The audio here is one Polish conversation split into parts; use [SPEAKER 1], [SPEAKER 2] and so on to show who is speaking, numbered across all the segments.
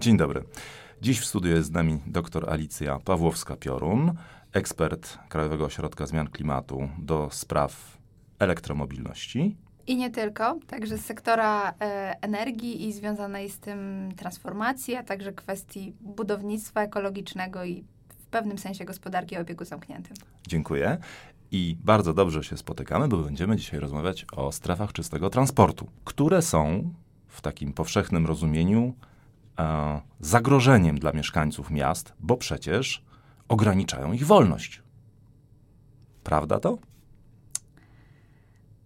[SPEAKER 1] Dzień dobry. Dziś w studiu jest z nami dr Alicja Pawłowska-Piorun, ekspert Krajowego Ośrodka Zmian Klimatu do spraw elektromobilności.
[SPEAKER 2] I nie tylko, także z sektora e, energii i związanej z tym transformacji, a także kwestii budownictwa ekologicznego i w pewnym sensie gospodarki o obiegu zamkniętym.
[SPEAKER 1] Dziękuję. I bardzo dobrze się spotykamy, bo będziemy dzisiaj rozmawiać o strefach czystego transportu, które są w takim powszechnym rozumieniu zagrożeniem dla mieszkańców miast, bo przecież ograniczają ich wolność. Prawda to?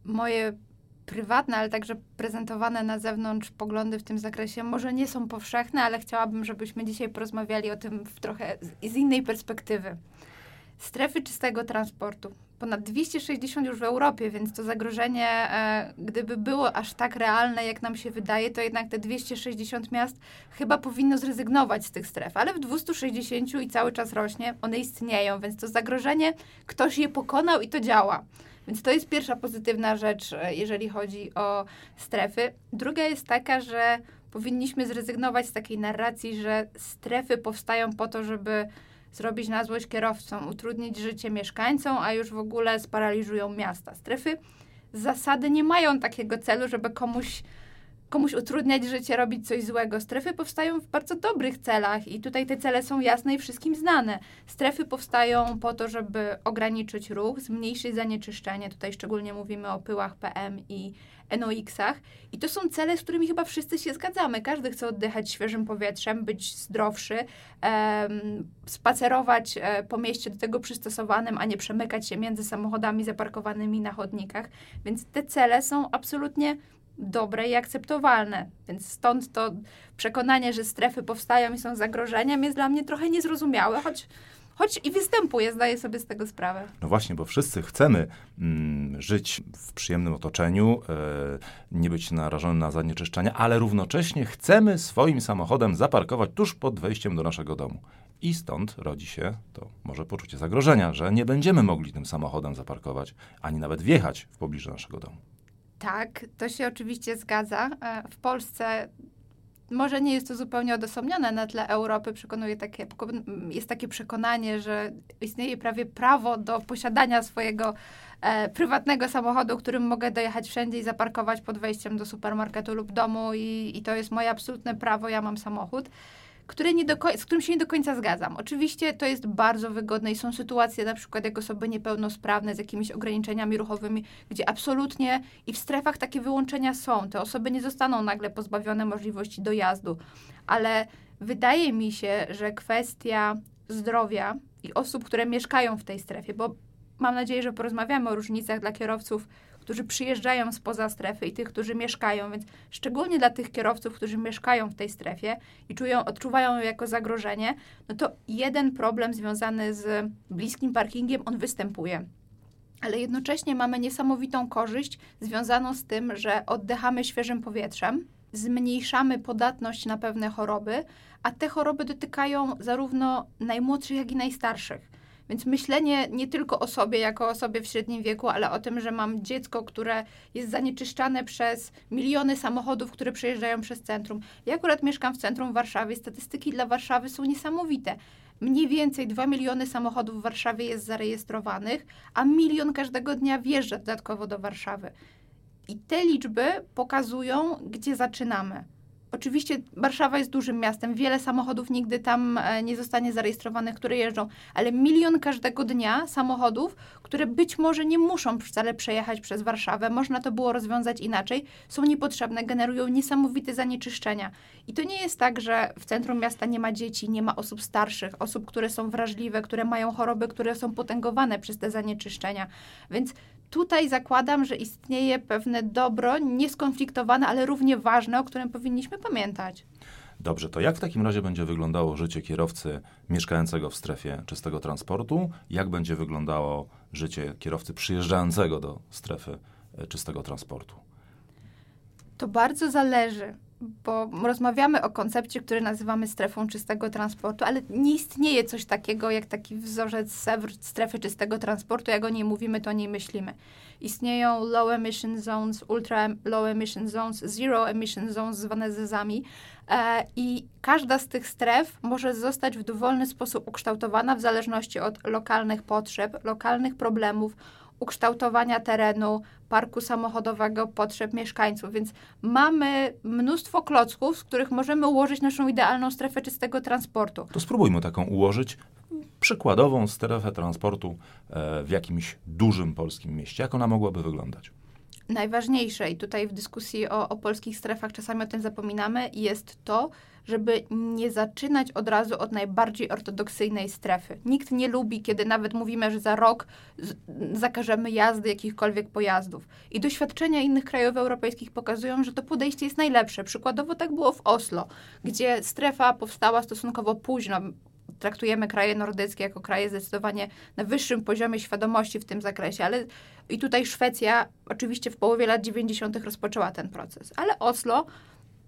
[SPEAKER 2] Moje prywatne, ale także prezentowane na zewnątrz poglądy w tym zakresie może nie są powszechne, ale chciałabym, żebyśmy dzisiaj porozmawiali o tym w trochę z, z innej perspektywy. Strefy czystego transportu. Ponad 260 już w Europie, więc to zagrożenie, e, gdyby było aż tak realne, jak nam się wydaje, to jednak te 260 miast chyba powinno zrezygnować z tych stref. Ale w 260 i cały czas rośnie, one istnieją, więc to zagrożenie, ktoś je pokonał i to działa. Więc to jest pierwsza pozytywna rzecz, e, jeżeli chodzi o strefy. Druga jest taka, że powinniśmy zrezygnować z takiej narracji, że strefy powstają po to, żeby zrobić na złość kierowcom, utrudnić życie mieszkańcom, a już w ogóle sparaliżują miasta. Strefy z zasady nie mają takiego celu, żeby komuś komuś utrudniać życie, robić coś złego. Strefy powstają w bardzo dobrych celach i tutaj te cele są jasne i wszystkim znane. Strefy powstają po to, żeby ograniczyć ruch, zmniejszyć zanieczyszczenie. Tutaj szczególnie mówimy o pyłach PM i NOx-ach. I to są cele, z którymi chyba wszyscy się zgadzamy. Każdy chce oddychać świeżym powietrzem, być zdrowszy, em, spacerować e, po mieście do tego przystosowanym, a nie przemykać się między samochodami zaparkowanymi na chodnikach. Więc te cele są absolutnie dobre i akceptowalne. Więc stąd to przekonanie, że strefy powstają i są zagrożeniem, jest dla mnie trochę niezrozumiałe, choć, choć i występuje, zdaję sobie z tego sprawę.
[SPEAKER 1] No właśnie, bo wszyscy chcemy mm, żyć w przyjemnym otoczeniu, e, nie być narażonym na zanieczyszczenia, ale równocześnie chcemy swoim samochodem zaparkować tuż pod wejściem do naszego domu. I stąd rodzi się to może poczucie zagrożenia, że nie będziemy mogli tym samochodem zaparkować, ani nawet wjechać w pobliże naszego domu.
[SPEAKER 2] Tak, to się oczywiście zgadza. E, W Polsce może nie jest to zupełnie odosobnione na tle Europy. Przekonuje takie, jest takie przekonanie, że istnieje prawie prawo do posiadania swojego e, prywatnego samochodu, którym mogę dojechać wszędzie i zaparkować pod wejściem do supermarketu lub domu i, i to jest moje absolutne prawo, ja mam samochód. Który nie do z którym się nie do końca zgadzam. Oczywiście to jest bardzo wygodne i są sytuacje, na przykład jak osoby niepełnosprawne z jakimiś ograniczeniami ruchowymi, gdzie absolutnie i w strefach takie wyłączenia są. Te osoby nie zostaną nagle pozbawione możliwości dojazdu, ale wydaje mi się, że kwestia zdrowia i osób, które mieszkają w tej strefie, bo mam nadzieję, że porozmawiamy o różnicach dla kierowców, którzy przyjeżdżają spoza strefy i tych, którzy mieszkają, więc szczególnie dla tych kierowców, którzy mieszkają w tej strefie i czują, odczuwają ją jako zagrożenie, no to jeden problem związany z bliskim parkingiem, on występuje. Ale jednocześnie mamy niesamowitą korzyść związaną z tym, że oddychamy świeżym powietrzem, zmniejszamy podatność na pewne choroby, a te choroby dotykają zarówno najmłodszych, jak i najstarszych. Więc myślenie nie tylko o sobie jako osobie w średnim wieku, ale o tym, że mam dziecko, które jest zanieczyszczane przez miliony samochodów, które przejeżdżają przez centrum. Ja akurat mieszkam w centrum Warszawy. Statystyki dla Warszawy są niesamowite. Mniej więcej 2 miliony samochodów w Warszawie jest zarejestrowanych, a milion każdego dnia wjeżdża dodatkowo do Warszawy. I te liczby pokazują, gdzie zaczynamy. Oczywiście Warszawa jest dużym miastem, wiele samochodów nigdy tam e, nie zostanie zarejestrowanych, które jeżdżą, ale milion każdego dnia samochodów, które być może nie muszą wcale przejechać przez Warszawę, można to było rozwiązać inaczej, są niepotrzebne, generują niesamowite zanieczyszczenia. I to nie jest tak, że w centrum miasta nie ma dzieci, nie ma osób starszych, osób, które są wrażliwe, które mają choroby, które są potęgowane przez te zanieczyszczenia. Więc tutaj zakładam, że istnieje pewne dobro nieskonfliktowane, ale równie ważne, o którym powinniśmy pamiętać.
[SPEAKER 1] Dobrze, to jak w takim razie będzie wyglądało życie kierowcy mieszkającego w strefie czystego transportu? Jak będzie wyglądało życie kierowcy przyjeżdżającego do strefy e, czystego transportu?
[SPEAKER 2] To bardzo zależy, bo rozmawiamy o koncepcie, który nazywamy strefą czystego transportu, ale nie istnieje coś takiego jak taki wzorzec strefy czystego transportu. Jak o niej mówimy, to o niej myślimy. Istnieją low emission zones, ultra low emission zones, zero emission zones, zwane zezami. E, I każda z tych stref może zostać w dowolny sposób ukształtowana w zależności od lokalnych potrzeb, lokalnych problemów, ukształtowania terenu, parku samochodowego, potrzeb mieszkańców. Więc mamy mnóstwo klocków, z których możemy ułożyć naszą idealną strefę czystego transportu.
[SPEAKER 1] To spróbujmy taką ułożyć przykładową strefę transportu e, w jakimś dużym polskim mieście. Jak ona mogłaby wyglądać?
[SPEAKER 2] Najważniejsze, i tutaj w dyskusji o, o polskich strefach czasami o tym zapominamy, jest to, żeby nie zaczynać od razu od najbardziej ortodoksyjnej strefy. Nikt nie lubi, kiedy nawet mówimy, że za rok zakażemy jazdy jakichkolwiek pojazdów. I doświadczenia innych krajów europejskich pokazują, że to podejście jest najlepsze. Przykładowo tak było w Oslo, gdzie strefa powstała stosunkowo późno traktujemy kraje nordyckie jako kraje zdecydowanie na wyższym poziomie świadomości w tym zakresie, ale i tutaj Szwecja oczywiście w połowie lat 90. rozpoczęła ten proces, ale Oslo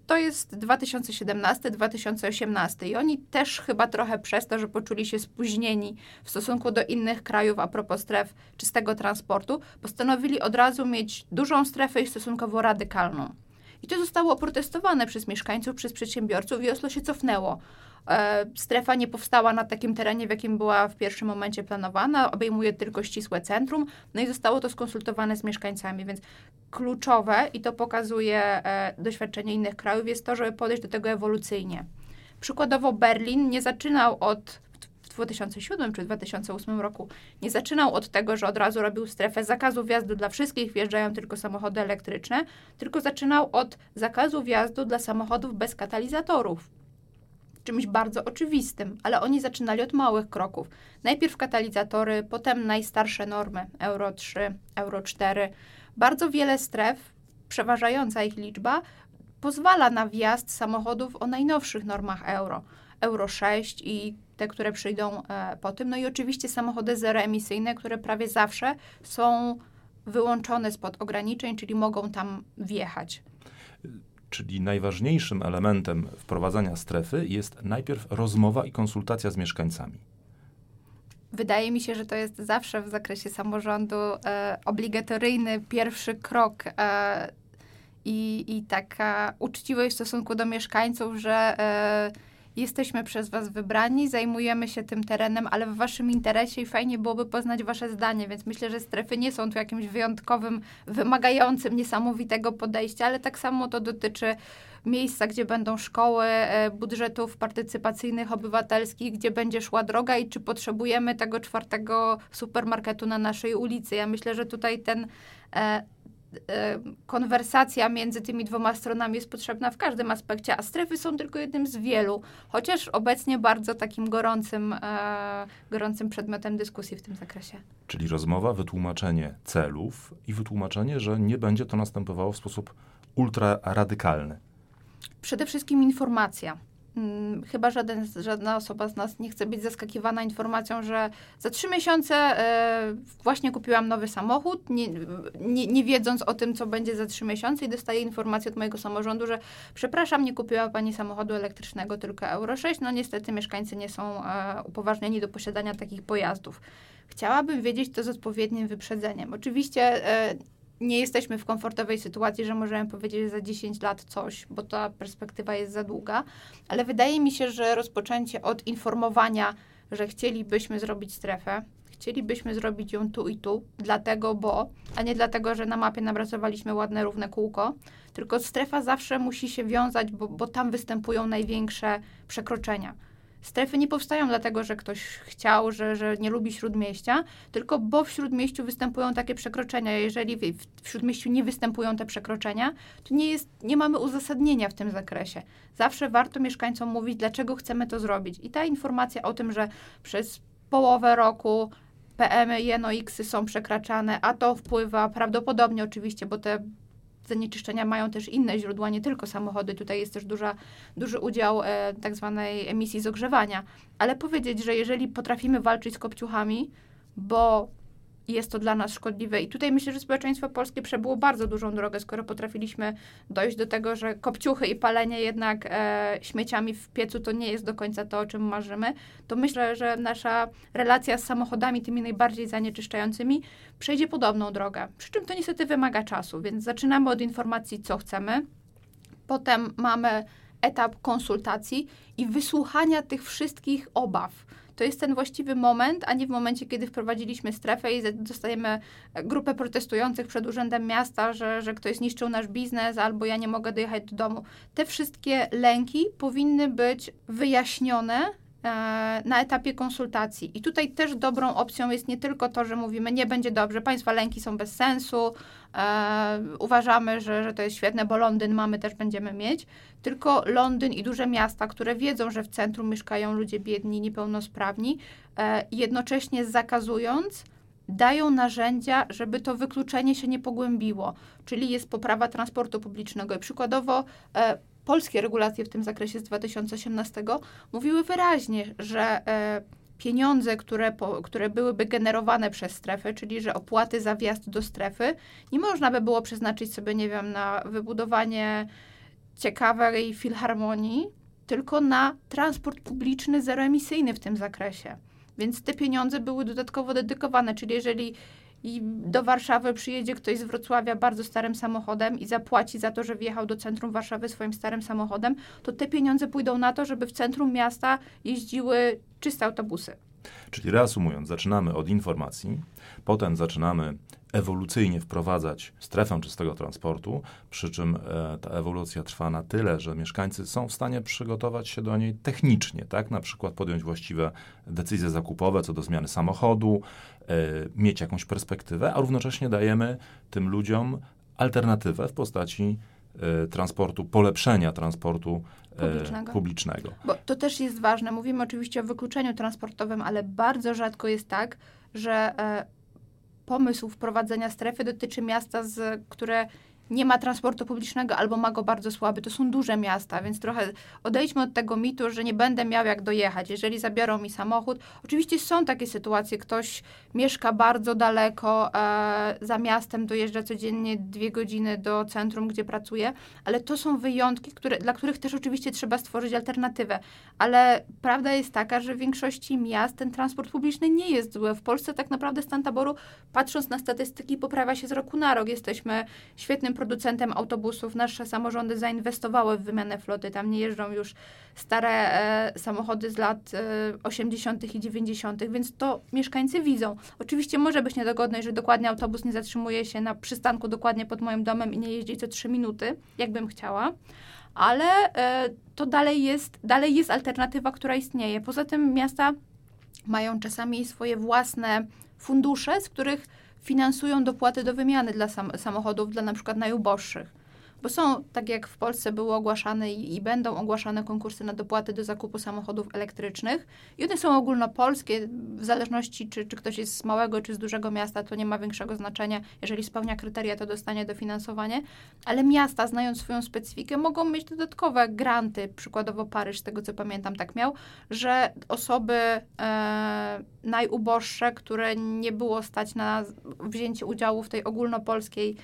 [SPEAKER 2] to jest 2017-2018 i oni też chyba trochę przez to, że poczuli się spóźnieni w stosunku do innych krajów a propos stref czystego transportu, postanowili od razu mieć dużą strefę i stosunkowo radykalną. I to zostało oprotestowane przez mieszkańców, przez przedsiębiorców i Oslo się cofnęło. E, strefa nie powstała na takim terenie, w jakim była w pierwszym momencie planowana, obejmuje tylko ścisłe centrum, no i zostało to skonsultowane z mieszkańcami, więc kluczowe, i to pokazuje e, doświadczenie innych krajów, jest to, żeby podejść do tego ewolucyjnie. Przykładowo Berlin nie zaczynał od 2007 czy 2008 roku nie zaczynał od tego, że od razu robił strefę zakazu wjazdu dla wszystkich, wjeżdżają tylko samochody elektryczne, tylko zaczynał od zakazu wjazdu dla samochodów bez katalizatorów czymś bardzo oczywistym, ale oni zaczynali od małych kroków. Najpierw katalizatory, potem najstarsze normy Euro 3, Euro 4. Bardzo wiele stref, przeważająca ich liczba, pozwala na wjazd samochodów o najnowszych normach euro. Euro 6 i te, które przyjdą e, po tym. No i oczywiście samochody zeroemisyjne, które prawie zawsze są wyłączone spod ograniczeń, czyli mogą tam wjechać
[SPEAKER 1] czyli najważniejszym elementem wprowadzania strefy jest najpierw rozmowa i konsultacja z mieszkańcami.
[SPEAKER 2] Wydaje mi się, że to jest zawsze w zakresie samorządu e, obligatoryjny pierwszy krok e, i, i taka uczciwość w stosunku do mieszkańców, że e, jesteśmy przez Was wybrani, zajmujemy się tym terenem, ale w Waszym interesie i fajnie byłoby poznać Wasze zdanie, więc myślę, że strefy nie są tu jakimś wyjątkowym, wymagającym niesamowitego podejścia, ale tak samo to dotyczy miejsca, gdzie będą szkoły, e, budżetów partycypacyjnych, obywatelskich, gdzie będzie szła droga i czy potrzebujemy tego czwartego supermarketu na naszej ulicy. Ja myślę, że tutaj ten e, konwersacja między tymi dwoma stronami jest potrzebna w każdym aspekcie, a strefy są tylko jednym z wielu, chociaż obecnie bardzo takim gorącym, e, gorącym przedmiotem dyskusji w tym zakresie.
[SPEAKER 1] Czyli rozmowa, wytłumaczenie celów i wytłumaczenie, że nie będzie to następowało w sposób ultra radykalny.
[SPEAKER 2] Przede wszystkim informacja. Hmm, chyba żaden, żadna osoba z nas nie chce być zaskakiwana informacją, że za trzy miesiące e, właśnie kupiłam nowy samochód, nie, nie, nie, wiedząc o tym, co będzie za trzy miesiące i dostaję informację od mojego samorządu, że przepraszam, nie kupiła pani samochodu elektrycznego, tylko Euro 6. No niestety mieszkańcy nie są e, upoważnieni do posiadania takich pojazdów. Chciałabym wiedzieć to z odpowiednim wyprzedzeniem. Oczywiście e, nie jesteśmy w komfortowej sytuacji, że możemy powiedzieć za 10 lat coś, bo ta perspektywa jest za długa, ale wydaje mi się, że rozpoczęcie od informowania, że chcielibyśmy zrobić strefę, chcielibyśmy zrobić ją tu i tu, dlatego bo, a nie dlatego, że na mapie nabracowaliśmy ładne, równe kółko, tylko strefa zawsze musi się wiązać, bo, bo tam występują największe przekroczenia. Strefy nie powstają dlatego, że ktoś chciał, że, że nie lubi śródmieścia, tylko bo w śródmieściu występują takie przekroczenia. Jeżeli w, śródmieściu nie występują te przekroczenia, to nie, jest, nie mamy uzasadnienia w tym zakresie. Zawsze warto mieszkańcom mówić, dlaczego chcemy to zrobić. I ta informacja o tym, że przez połowę roku PM i NOx-y są przekraczane, a to wpływa prawdopodobnie oczywiście, bo te zanieczyszczenia mają też inne źródła, nie tylko samochody. Tutaj jest też duża, duży udział e, tak zwanej emisji z ogrzewania. Ale powiedzieć, że jeżeli potrafimy walczyć z kopciuchami, bo jest to dla nas szkodliwe. I tutaj myślę, że społeczeństwo polskie przebyło bardzo dużą drogę, skoro potrafiliśmy dojść do tego, że kopciuchy i palenie jednak e, śmieciami w piecu to nie jest do końca to, o czym marzymy, to myślę, że nasza relacja z samochodami, tymi najbardziej zanieczyszczającymi, przejdzie podobną drogę. Przy czym to niestety wymaga czasu, więc zaczynamy od informacji, co chcemy. Potem mamy etap konsultacji i wysłuchania tych wszystkich obaw to jest ten właściwy moment, a nie w momencie, kiedy wprowadziliśmy strefę i dostajemy grupę protestujących przed urzędem miasta, że, że ktoś zniszczył nasz biznes albo ja nie mogę dojechać do domu. Te wszystkie lęki powinny być wyjaśnione e, na etapie konsultacji. I tutaj też dobrą opcją jest nie tylko to, że mówimy, nie będzie dobrze, państwa lęki są bez sensu, e, uważamy, że, że to jest świetne, bo Londyn mamy, też będziemy mieć, tylko Londyn i duże miasta, które wiedzą, że w centrum mieszkają ludzie biedni, niepełnosprawni, e, jednocześnie zakazując, dają narzędzia, żeby to wykluczenie się nie pogłębiło, czyli jest poprawa transportu publicznego. I przykładowo e, polskie regulacje w tym zakresie z 2018 mówiły wyraźnie, że e, pieniądze, które, po, które byłyby generowane przez strefę, czyli że opłaty za wjazd do strefy, nie można by było przeznaczyć sobie, nie wiem, na wybudowanie ciekawej filharmonii, tylko na transport publiczny zeroemisyjny w tym zakresie. Więc te pieniądze były dodatkowo dedykowane, czyli jeżeli i do Warszawy przyjedzie ktoś z Wrocławia bardzo starym samochodem i zapłaci za to, że wjechał do centrum Warszawy swoim starym samochodem, to te pieniądze pójdą na to, żeby w centrum miasta jeździły czyste autobusy.
[SPEAKER 1] Czyli reasumując, zaczynamy od informacji, potem zaczynamy ewolucyjnie wprowadzać strefę czystego transportu, przy czym e, ta ewolucja trwa na tyle, że mieszkańcy są w stanie przygotować się do niej technicznie, tak? Na przykład podjąć właściwe decyzje zakupowe co do zmiany samochodu, e, mieć jakąś perspektywę, a równocześnie dajemy tym ludziom alternatywę w postaci e, transportu, polepszenia transportu publicznego. publicznego.
[SPEAKER 2] Bo to też jest ważne. Mówimy oczywiście o wykluczeniu transportowym, ale bardzo rzadko jest tak, że pomysł wprowadzenia strefy dotyczy miasta, z, które nie ma transportu publicznego albo ma go bardzo słaby. To są duże miasta, więc trochę odejdźmy od tego mitu, że nie będę miał jak dojechać, jeżeli zabiorą mi samochód. Oczywiście są takie sytuacje, ktoś mieszka bardzo daleko e, za miastem, dojeżdża codziennie dwie godziny do centrum, gdzie pracuje, ale to są wyjątki, które, dla których też oczywiście trzeba stworzyć alternatywę. Ale prawda jest taka, że w większości miast ten transport publiczny nie jest zły. W Polsce tak naprawdę stan taboru, patrząc na statystyki, poprawia się z roku na rok. Jesteśmy świetnym producentem autobusów. Nasze samorządy zainwestowały w wymianę floty. Tam nie jeżdżą już stare e, samochody z lat e, 80. i 90., więc to mieszkańcy widzą. Oczywiście może być niedogodność, że dokładnie autobus nie zatrzymuje się na przystanku dokładnie pod moim domem i nie jeździ co 3 minuty, jakbym chciała ale e, to dalej jest, dalej jest alternatywa, która istnieje. Poza tym miasta mają czasami swoje własne fundusze, z których finansują dopłaty do wymiany dla sam samochodów dla na przykład najuboższych. Bo są, tak jak w Polsce były ogłaszane i, i, będą ogłaszane konkursy na dopłaty do zakupu samochodów elektrycznych. I one są ogólnopolskie, w zależności czy, czy ktoś jest z małego czy z dużego miasta, to nie ma większego znaczenia. Jeżeli spełnia kryteria, to dostanie dofinansowanie. Ale miasta, znając swoją specyfikę, mogą mieć dodatkowe granty. Przykładowo Paryż, z tego co pamiętam, tak miał, że osoby e, najuboższe, które nie było stać na wzięcie udziału w tej ogólnopolskiej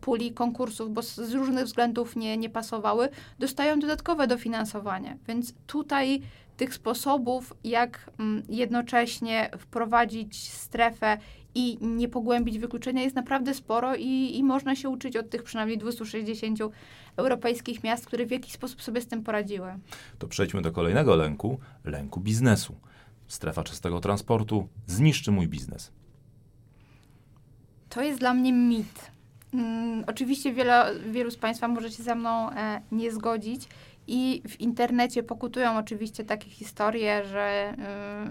[SPEAKER 2] puli konkursów, bo z różnych względów nie, nie pasowały, dostają dodatkowe dofinansowanie. Więc tutaj tych sposobów, jak mm, jednocześnie wprowadzić strefę i nie pogłębić wykluczenia jest naprawdę sporo i, i można się uczyć od tych przynajmniej 260 europejskich miast, które w jakiś sposób sobie z tym poradziły.
[SPEAKER 1] To przejdźmy do kolejnego lęku, lęku biznesu. Strefa czystego transportu zniszczy mój biznes.
[SPEAKER 2] To jest dla mnie mit. Mm, oczywiście wiele, wielu z Państwa może się ze mną e, nie zgodzić. I w internecie pokutują oczywiście takie historie, że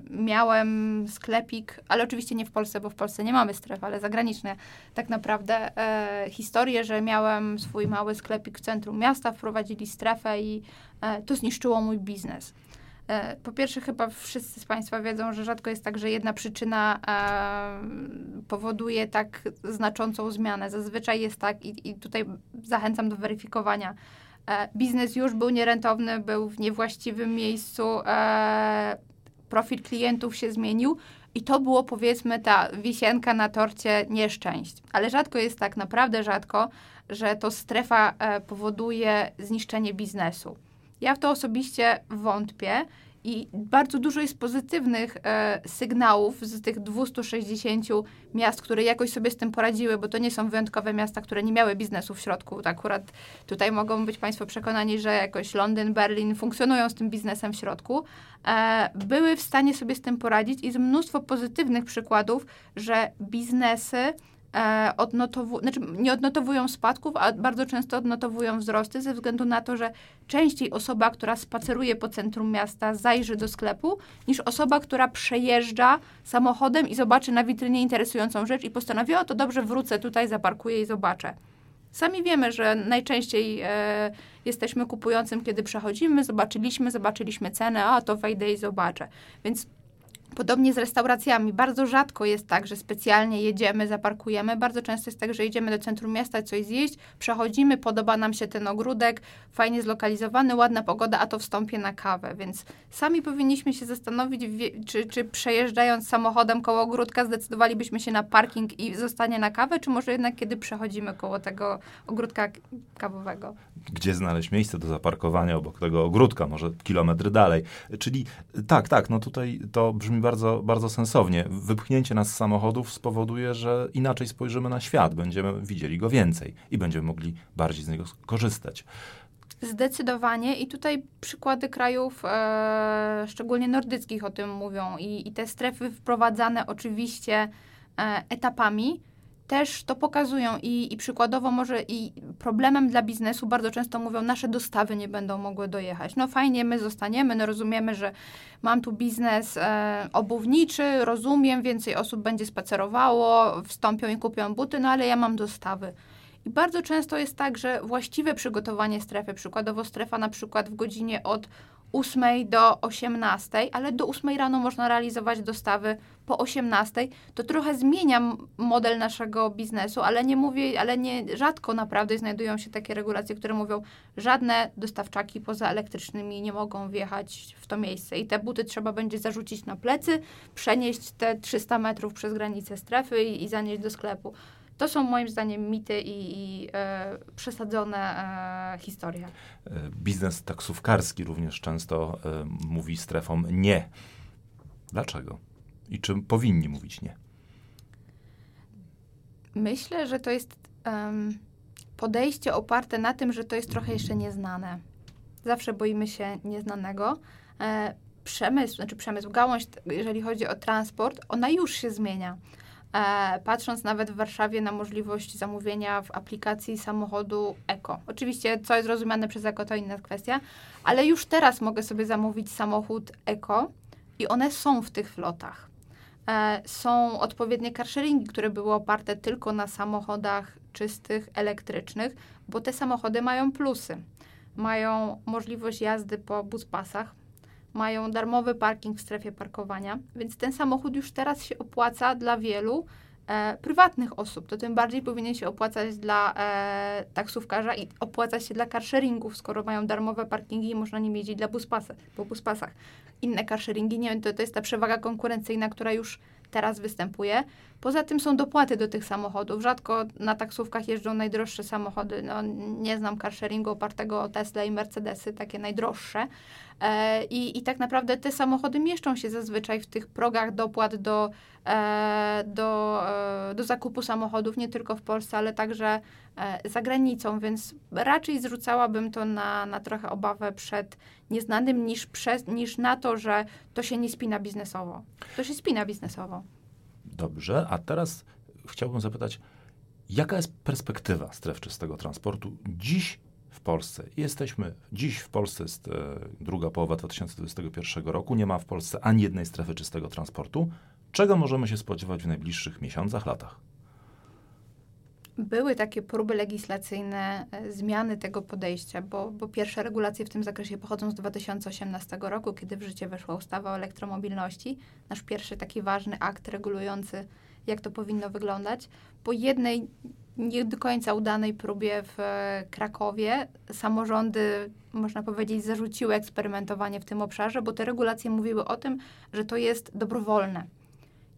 [SPEAKER 2] y, miałem sklepik, ale oczywiście nie w Polsce, bo w Polsce nie mamy stref, ale zagraniczne tak naprawdę e, historie, że miałem swój mały sklepik w centrum miasta, wprowadzili strefę i e, to zniszczyło mój biznes. E, po pierwsze, chyba wszyscy z Państwa wiedzą, że rzadko jest tak, że jedna przyczyna e, powoduje tak znaczącą zmianę. Zazwyczaj jest tak, i, tutaj zachęcam do weryfikowania. E, biznes już był nierentowny, był w niewłaściwym miejscu, profil klientów się zmienił. I to było powiedzmy ta wisienka na torcie nieszczęść. Ale rzadko jest tak, naprawdę rzadko, że to strefa powoduje zniszczenie biznesu. Ja w to osobiście wątpię i bardzo dużo jest pozytywnych e, sygnałów z tych 260 miast, które jakoś sobie z tym poradziły, bo to nie są wyjątkowe miasta, które nie miały biznesu w środku. To akurat tutaj mogą być Państwo przekonani, że jakoś Londyn, Berlin funkcjonują z tym biznesem w środku. E, były w stanie sobie z tym poradzić i jest mnóstwo pozytywnych przykładów, że biznesy e, odnotowu- znaczy nie odnotowują spadków, a bardzo często odnotowują wzrosty ze względu na to, że częściej osoba, która spaceruje po centrum miasta, zajrzy do sklepu, niż osoba, która przejeżdża samochodem i zobaczy na witrynie interesującą rzecz i postanowi, o to dobrze, wrócę tutaj, zaparkuję i zobaczę. Sami wiemy, że najczęściej e, jesteśmy kupującym, kiedy przechodzimy, zobaczyliśmy, zobaczyliśmy cenę, a to wejdę i zobaczę. Więc Podobnie z restauracjami. Bardzo rzadko jest tak, że specjalnie jedziemy, zaparkujemy. Bardzo często jest tak, że jedziemy do centrum miasta coś zjeść, przechodzimy, podoba nam się ten ogródek, fajnie zlokalizowany, ładna pogoda, a to wstąpię na kawę. Więc sami powinniśmy się zastanowić, czy, czy przejeżdżając samochodem koło ogródka zdecydowalibyśmy się na parking i zostanie na kawę, czy może jednak kiedy przechodzimy koło tego ogródka kawowego.
[SPEAKER 1] Gdzie znaleźć miejsce do zaparkowania obok tego ogródka, może kilometr dalej. Czyli tak, tak, no tutaj to brzmi bardzo, bardzo sensownie. Wypchnięcie nas z samochodów spowoduje, że inaczej spojrzymy na świat, będziemy widzieli go więcej i będziemy mogli bardziej z niego korzystać.
[SPEAKER 2] Zdecydowanie i tutaj przykłady krajów, e, szczególnie nordyckich o tym mówią i, i te strefy wprowadzane oczywiście e, etapami, też to pokazują i, i przykładowo może i problemem dla biznesu bardzo często mówią, nasze dostawy nie będą mogły dojechać. No fajnie, my zostaniemy, no rozumiemy, że mam tu biznes e, obuwniczy, rozumiem, więcej osób będzie spacerowało, wstąpią i kupią buty, no ale ja mam dostawy. I bardzo często jest tak, że właściwe przygotowanie strefy, przykładowo strefa na przykład w godzinie od 8 do 18, ale do 8 rano można realizować dostawy po 18, to trochę zmienia model naszego biznesu, ale nie mówię, ale nie rzadko naprawdę znajdują się takie regulacje, które mówią, żadne dostawczaki poza elektrycznymi nie mogą wjechać w to miejsce i te buty trzeba będzie zarzucić na plecy, przenieść te 300 metrów przez granicę strefy i, i zanieść do sklepu. To są moim zdaniem mity i, i e, przesadzone e, historie.
[SPEAKER 1] E, biznes taksówkarski również często e, mówi strefom nie. Dlaczego? I czym powinni mówić nie?
[SPEAKER 2] Myślę, że to jest um, podejście oparte na tym, że to jest trochę jeszcze nieznane. Zawsze boimy się nieznanego. E, przemysł, znaczy przemysł, gałąź, jeżeli chodzi o transport, ona już się zmienia. E, patrząc nawet w Warszawie na możliwość zamówienia w aplikacji samochodu Eko. Oczywiście, co jest rozumiane przez Eko, to inna kwestia, ale już teraz mogę sobie zamówić samochód Eko i one są w tych flotach. E, są odpowiednie carsharingi, które były oparte tylko na samochodach czystych, elektrycznych, bo te samochody mają plusy. Mają możliwość jazdy po buspasach, mają darmowy parking w strefie parkowania, więc ten samochód już teraz się opłaca dla wielu e, prywatnych osób. To tym bardziej powinien się opłacać dla e, taksówkarza i opłacać się dla carsharingów, skoro mają darmowe parkingi i można nim jeździć dla buspasy, po buspasach. Inne carsharingi, nie wiem, to, to jest ta przewaga konkurencyjna, która już teraz występuje. Poza tym są dopłaty do tych samochodów. Rzadko na taksówkach jeżdżą najdroższe samochody. No, nie znam carsharingu opartego o Tesla i Mercedesy, takie najdroższe. E, i, I tak naprawdę te samochody mieszczą się zazwyczaj w tych progach dopłat do, do, e, do zakupu samochodów, nie tylko w Polsce, ale także e, za granicą, więc raczej zrzucałabym to na, na trochę obawę przed nieznanym niż, przez, niż na to, że to się nie spina biznesowo. To się spina biznesowo.
[SPEAKER 1] Dobrze, a teraz chciałbym zapytać, jaka jest perspektywa stref czystego transportu dziś w Polsce? Jesteśmy, dziś w Polsce jest e, druga połowa 2021 roku, nie ma w Polsce ani jednej strefy czystego transportu. Czego możemy się spodziewać w najbliższych miesiącach, latach?
[SPEAKER 2] były takie próby legislacyjne e, zmiany tego podejścia, bo, bo pierwsze regulacje w tym zakresie pochodzą z 2018 roku, kiedy w życie weszła ustawa o elektromobilności, nasz pierwszy taki ważny akt regulujący, jak to powinno wyglądać. Po jednej nie do końca udanej próbie w e, Krakowie samorządy, można powiedzieć, zarzuciły eksperymentowanie w tym obszarze, bo te regulacje mówiły o tym, że to jest dobrowolne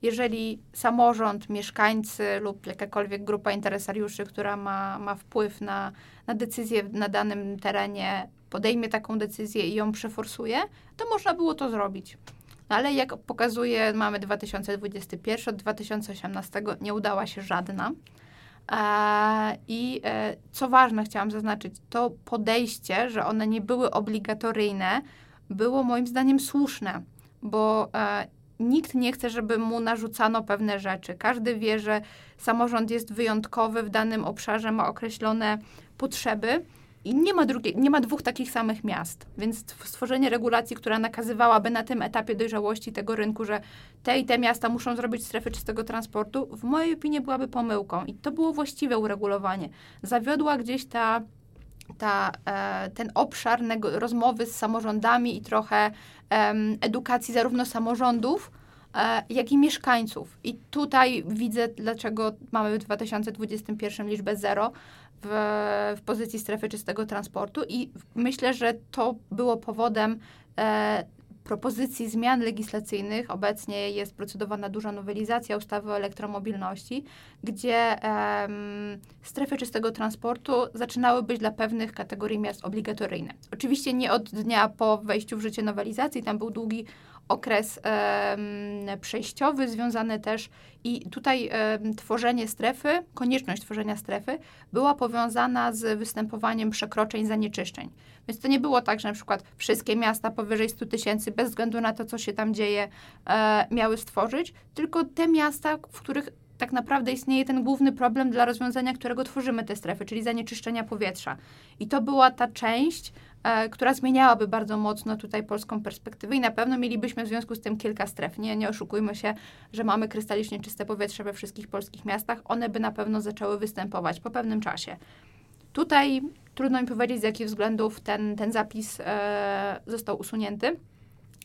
[SPEAKER 2] jeżeli samorząd, mieszkańcy lub jakakolwiek grupa interesariuszy, która ma, ma wpływ na, na decyzję na danym terenie, podejmie taką decyzję i ją przeforsuje, to można było to zrobić. No ale jak pokazuje, mamy 2021, od 2018 nie udała się żadna. I e, co ważne, chciałam zaznaczyć, to podejście, że one nie były obligatoryjne, było moim zdaniem słuszne, bo e, nikt nie chce, żeby mu narzucano pewne rzeczy. Każdy wie, że samorząd jest wyjątkowy w danym obszarze, ma określone potrzeby. I nie ma, drugiej, nie ma dwóch takich samych miast, więc stworzenie regulacji, która nakazywałaby na tym etapie dojrzałości tego rynku, że te i te miasta muszą zrobić strefy czystego transportu, w mojej opinii byłaby pomyłką. I to było właściwe uregulowanie. Zawiodła gdzieś ta ta, e, ten obszar rozmowy z samorządami i trochę edukacji zarówno samorządów, e, jak i mieszkańców. I tutaj widzę, dlaczego mamy w 2021 liczbę zero w, w pozycji strefy czystego transportu i myślę, że to było powodem e, propozycji zmian legislacyjnych. Obecnie jest procedowana duża nowelizacja ustawy o elektromobilności, gdzie um, strefy czystego transportu zaczynały być dla pewnych kategorii miast obligatoryjne. Oczywiście nie od dnia po wejściu w życie nowelizacji, tam był długi okres przejściowy, związany też i tutaj tworzenie strefy, konieczność tworzenia strefy była powiązana z występowaniem przekroczeń zanieczyszczeń. Więc to nie było tak, że na przykład wszystkie miasta powyżej 100 tysięcy, bez względu na to, co się tam dzieje, e, miały stworzyć, tylko te miasta, w których tak naprawdę istnieje ten główny problem, dla rozwiązania którego tworzymy te strefy, czyli zanieczyszczenia powietrza. I to była ta część, e, która zmieniałaby bardzo mocno tutaj polską perspektywę i na pewno mielibyśmy w związku z tym kilka stref. Nie, nie oszukujmy się, że mamy krystalicznie czyste powietrze we wszystkich polskich miastach. One by na pewno zaczęły występować po pewnym czasie. Tutaj trudno mi powiedzieć, z jakich względów ten, ten zapis e, został usunięty.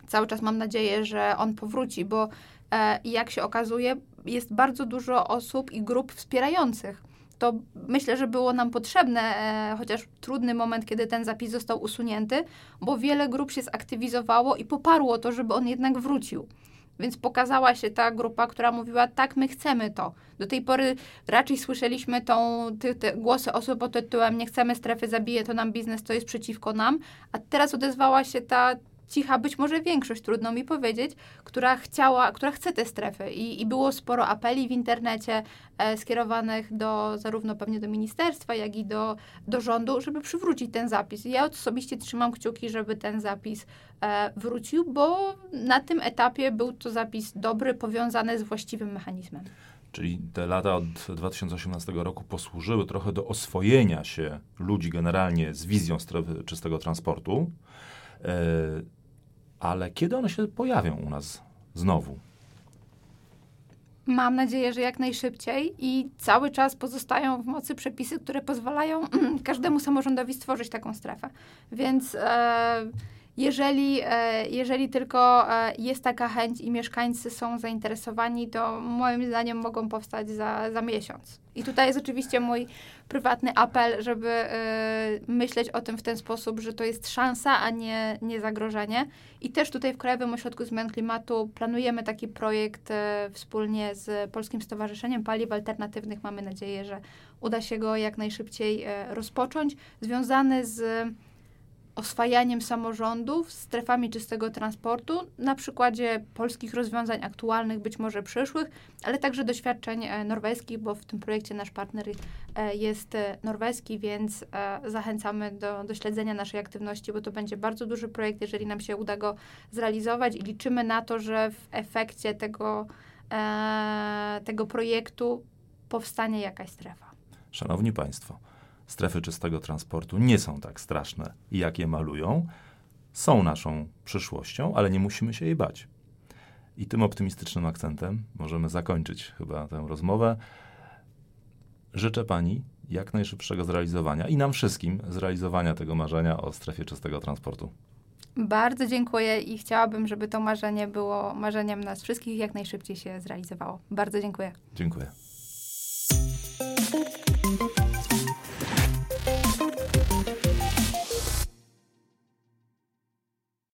[SPEAKER 2] Cały czas mam nadzieję, że on powróci, bo e, jak się okazuje, jest bardzo dużo osób i grup wspierających. To myślę, że było nam potrzebne, e, chociaż trudny moment, kiedy ten zapis został usunięty, bo wiele grup się zaktywizowało i poparło to, żeby on jednak wrócił. Więc pokazała się ta grupa, która mówiła, tak, my chcemy to. Do tej pory raczej słyszeliśmy tą, ty, te głosy osób pod tytułem nie chcemy strefy, zabije to nam biznes, to jest przeciwko nam, a teraz odezwała się ta cicha, być może większość, trudno mi powiedzieć, która chciała, która chce te strefy. I, i było sporo apeli w internecie e, skierowanych do zarówno pewnie do ministerstwa, jak i do, do rządu, żeby przywrócić ten zapis. Ja osobiście trzymam kciuki, żeby ten zapis e, wrócił, bo na tym etapie był to zapis dobry, powiązany z właściwym mechanizmem.
[SPEAKER 1] Czyli te lata od 2018 roku posłużyły trochę do oswojenia się ludzi generalnie z wizją strefy czystego transportu. Ale kiedy one się pojawią u nas znowu?
[SPEAKER 2] Mam nadzieję, że jak najszybciej i cały czas pozostają w mocy przepisy, które pozwalają każdemu samorządowi stworzyć taką strefę. Więc e, jeżeli, e, jeżeli tylko e, jest taka chęć i mieszkańcy są zainteresowani, to moim zdaniem mogą powstać za, za miesiąc. I tutaj jest oczywiście mój prywatny apel, żeby e, myśleć o tym w ten sposób, że to jest szansa, a nie, nie zagrożenie. I też tutaj w Krajowym Ośrodku Zmian Klimatu planujemy taki projekt wspólnie z Polskim Stowarzyszeniem Paliw Alternatywnych. Mamy nadzieję, że uda się go jak najszybciej rozpocząć, związany z oswajaniem samorządów strefami czystego transportu na przykładzie polskich rozwiązań aktualnych, być może przyszłych, ale także doświadczeń e, norweskich, bo w tym projekcie nasz partner e, jest e, norweski, więc zachęcamy do, do śledzenia naszej aktywności, bo to będzie bardzo duży projekt, jeżeli nam się uda go zrealizować i liczymy na to, że w efekcie tego, tego projektu powstanie jakaś strefa.
[SPEAKER 1] Szanowni Państwo, strefy czystego transportu nie są tak straszne, jak je malują. Są naszą przyszłością, ale nie musimy się jej bać. I tym optymistycznym akcentem możemy zakończyć chyba tę rozmowę. Życzę Pani jak najszybszego zrealizowania i nam wszystkim zrealizowania tego marzenia o strefie czystego transportu.
[SPEAKER 2] Bardzo dziękuję i chciałabym, żeby to marzenie było marzeniem nas wszystkich i jak najszybciej się zrealizowało. Bardzo dziękuję.
[SPEAKER 1] Dziękuję.